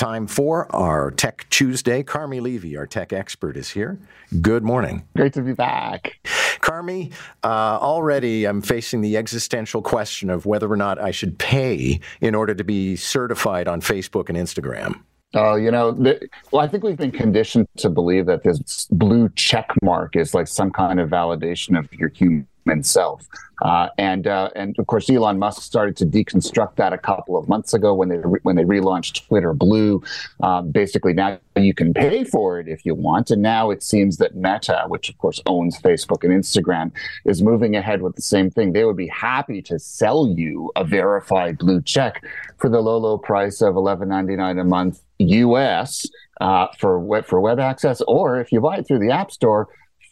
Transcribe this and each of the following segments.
Time for our Tech Tuesday. Carmi Levy, our tech expert, is here. Good morning. Great to be back. Carmi, uh, already I'm facing the existential question of whether or not I should pay in order to be certified on Facebook and Instagram. Oh, you know, the, well, I think we've been conditioned to believe that this blue check mark is like some kind of validation of your human self. Uh, and uh, and of course, Elon Musk started to deconstruct that a couple of months ago when they re- when they relaunched Twitter Blue. Um, basically, now you can pay for it if you want, and now it seems that Meta, which of course owns Facebook and Instagram, is moving ahead with the same thing. They would be happy to sell you a verified blue check for the low low price of eleven ninety nine a month US uh, for web for web access, or if you buy it through the App Store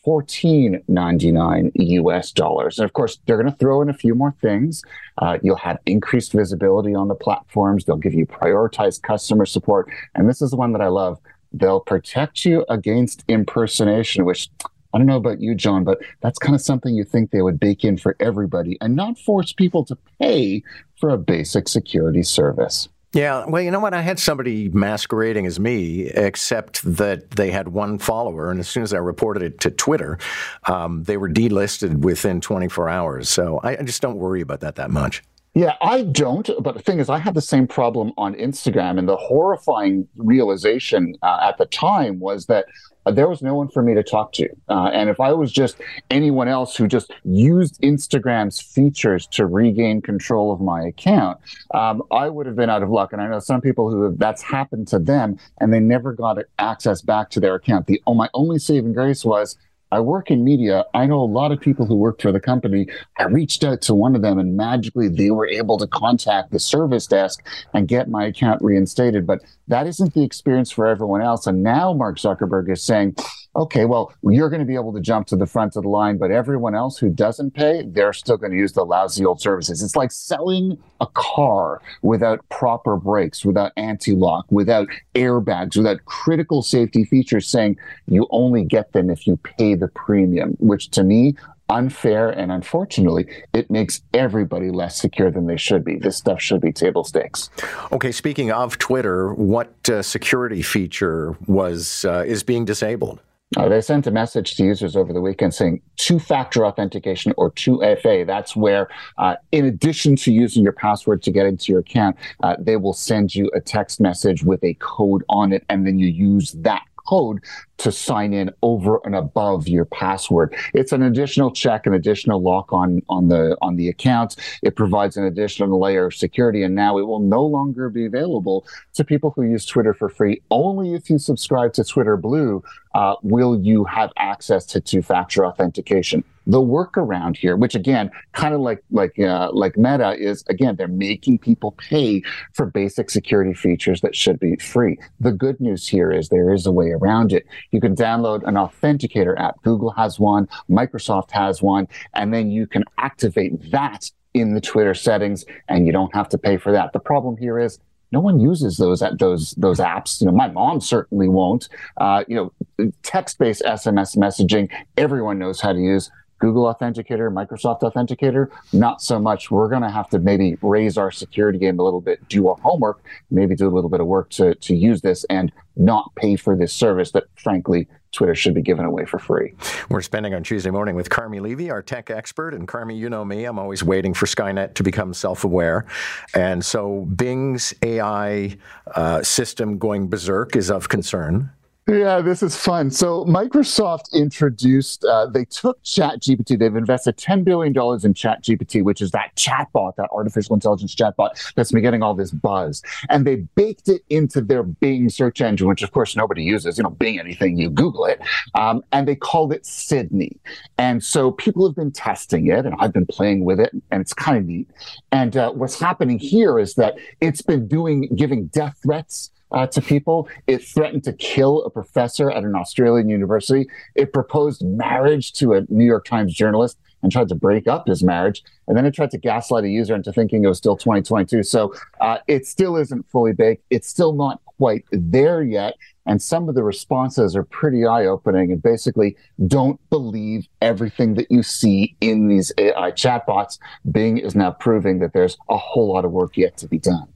$14.99 US dollars. And of course, they're going to throw in a few more things. Uh, you'll have increased visibility on the platforms. They'll give you prioritized customer support. And this is the one that I love. They'll protect you against impersonation, which I don't know about you, John, but that's kind of something you think they would bake in for everybody and not force people to pay for a basic security service. Yeah, well, you know what? I had somebody masquerading as me, except that they had one follower, and as soon as I reported it to Twitter, um, they were delisted within 24 hours. So I, I just don't worry about that that much. Yeah, I don't. But the thing is, I had the same problem on Instagram. And the horrifying realization uh, at the time was that uh, there was no one for me to talk to. Uh, and if I was just anyone else who just used Instagram's features to regain control of my account, um, I would have been out of luck. And I know some people who have, that's happened to them and they never got access back to their account. The oh, my only saving grace was I work in media. I know a lot of people who work for the company. I reached out to one of them and magically they were able to contact the service desk and get my account reinstated. But that isn't the experience for everyone else. And now Mark Zuckerberg is saying, okay, well, you're going to be able to jump to the front of the line, but everyone else who doesn't pay, they're still going to use the lousy old services. It's like selling a car without proper brakes, without anti lock, without airbags, without critical safety features, saying you only get them if you pay the premium, which to me, unfair and unfortunately it makes everybody less secure than they should be. This stuff should be table stakes. Okay speaking of twitter what uh, security feature was uh, is being disabled uh, they sent a message to users over the weekend saying two factor authentication or 2FA. That's where, uh, in addition to using your password to get into your account, uh, they will send you a text message with a code on it, and then you use that code to sign in over and above your password. It's an additional check, an additional lock on, on the on the account. It provides an additional layer of security, and now it will no longer be available to people who use Twitter for free. Only if you subscribe to Twitter Blue uh, will you have access to two-factor authentication the workaround here, which again, kind of like like uh, like Meta is again, they're making people pay for basic security features that should be free. The good news here is there is a way around it. You can download an authenticator app. Google has one, Microsoft has one, and then you can activate that in the Twitter settings, and you don't have to pay for that. The problem here is no one uses those those those apps. You know, my mom certainly won't. Uh, you know, text-based SMS messaging, everyone knows how to use. Google Authenticator, Microsoft Authenticator, not so much. We're going to have to maybe raise our security game a little bit, do our homework, maybe do a little bit of work to, to use this and not pay for this service that, frankly, Twitter should be given away for free. We're spending on Tuesday morning with Carmi Levy, our tech expert. And Carmi, you know me, I'm always waiting for Skynet to become self aware. And so Bing's AI uh, system going berserk is of concern. Yeah, this is fun. So Microsoft introduced, uh, they took ChatGPT. They've invested $10 billion in ChatGPT, which is that chatbot, that artificial intelligence chatbot that's been getting all this buzz. And they baked it into their Bing search engine, which of course nobody uses. You know, Bing anything, you Google it. Um, and they called it Sydney. And so people have been testing it, and I've been playing with it, and it's kind of neat. And uh, what's happening here is that it's been doing, giving death threats uh, to people. It threatened to kill a professor at an Australian university. It proposed marriage to a New York Times journalist and tried to break up his marriage. And then it tried to gaslight a user into thinking it was still 2022. So uh, it still isn't fully baked. It's still not quite there yet. And some of the responses are pretty eye opening and basically don't believe everything that you see in these AI chatbots. Bing is now proving that there's a whole lot of work yet to be done.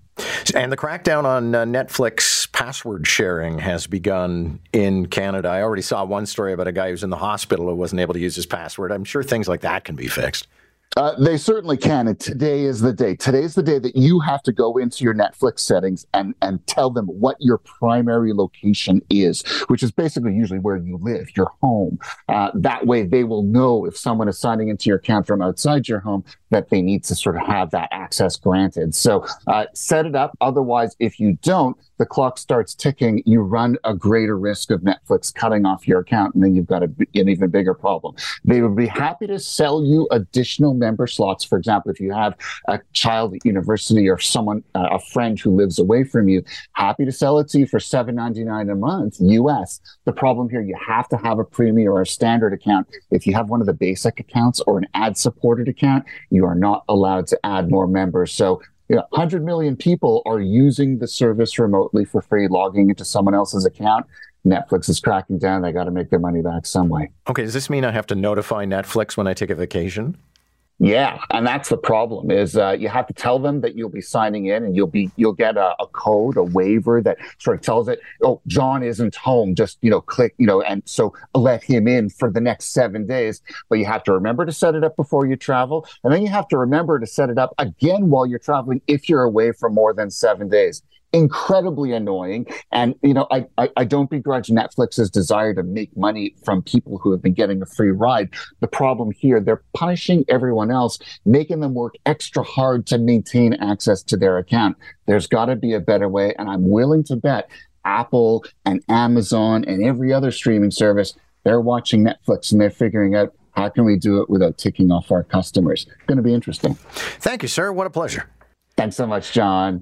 And the crackdown on uh, Netflix password sharing has begun in Canada. I already saw one story about a guy who's in the hospital who wasn't able to use his password. I'm sure things like that can be fixed. Uh, they certainly can. And today is the day. Today is the day that you have to go into your Netflix settings and, and tell them what your primary location is, which is basically usually where you live, your home. Uh, that way they will know if someone is signing into your account from outside your home that they need to sort of have that access granted. So uh, set it up. Otherwise, if you don't, the clock starts ticking, you run a greater risk of Netflix cutting off your account, and then you've got a, an even bigger problem. They would be happy to sell you additional member slots. For example, if you have a child at university or someone, uh, a friend who lives away from you, happy to sell it to you for $7.99 a month US. The problem here, you have to have a premium or a standard account. If you have one of the basic accounts or an ad supported account, you are not allowed to add more members. So you know, 100 million people are using the service remotely for free, logging into someone else's account. Netflix is cracking down. They got to make their money back some way. Okay, does this mean I have to notify Netflix when I take a vacation? Yeah, and that's the problem is uh, you have to tell them that you'll be signing in, and you'll be you'll get a, a, code, a waiver that sort of tells it, oh, John isn't home. Just you know, click, you know, and so let him in for the next seven days. But you have to remember to set it up before you travel, and then you have to remember to set it up again while you're traveling if you're away for more than seven days incredibly annoying. And, you know, I, I, I, don't begrudge Netflix's desire to make money from people who have been getting a free ride. The problem here, they're punishing everyone else, making them work extra hard to maintain access to their account. There's got to be a better way. And I'm willing to bet Apple and Amazon and every other streaming service, they're watching Netflix and they're figuring out how can we do it without ticking off our customers. It's going to be interesting. Thank you, sir. What a pleasure. Thanks so much, John.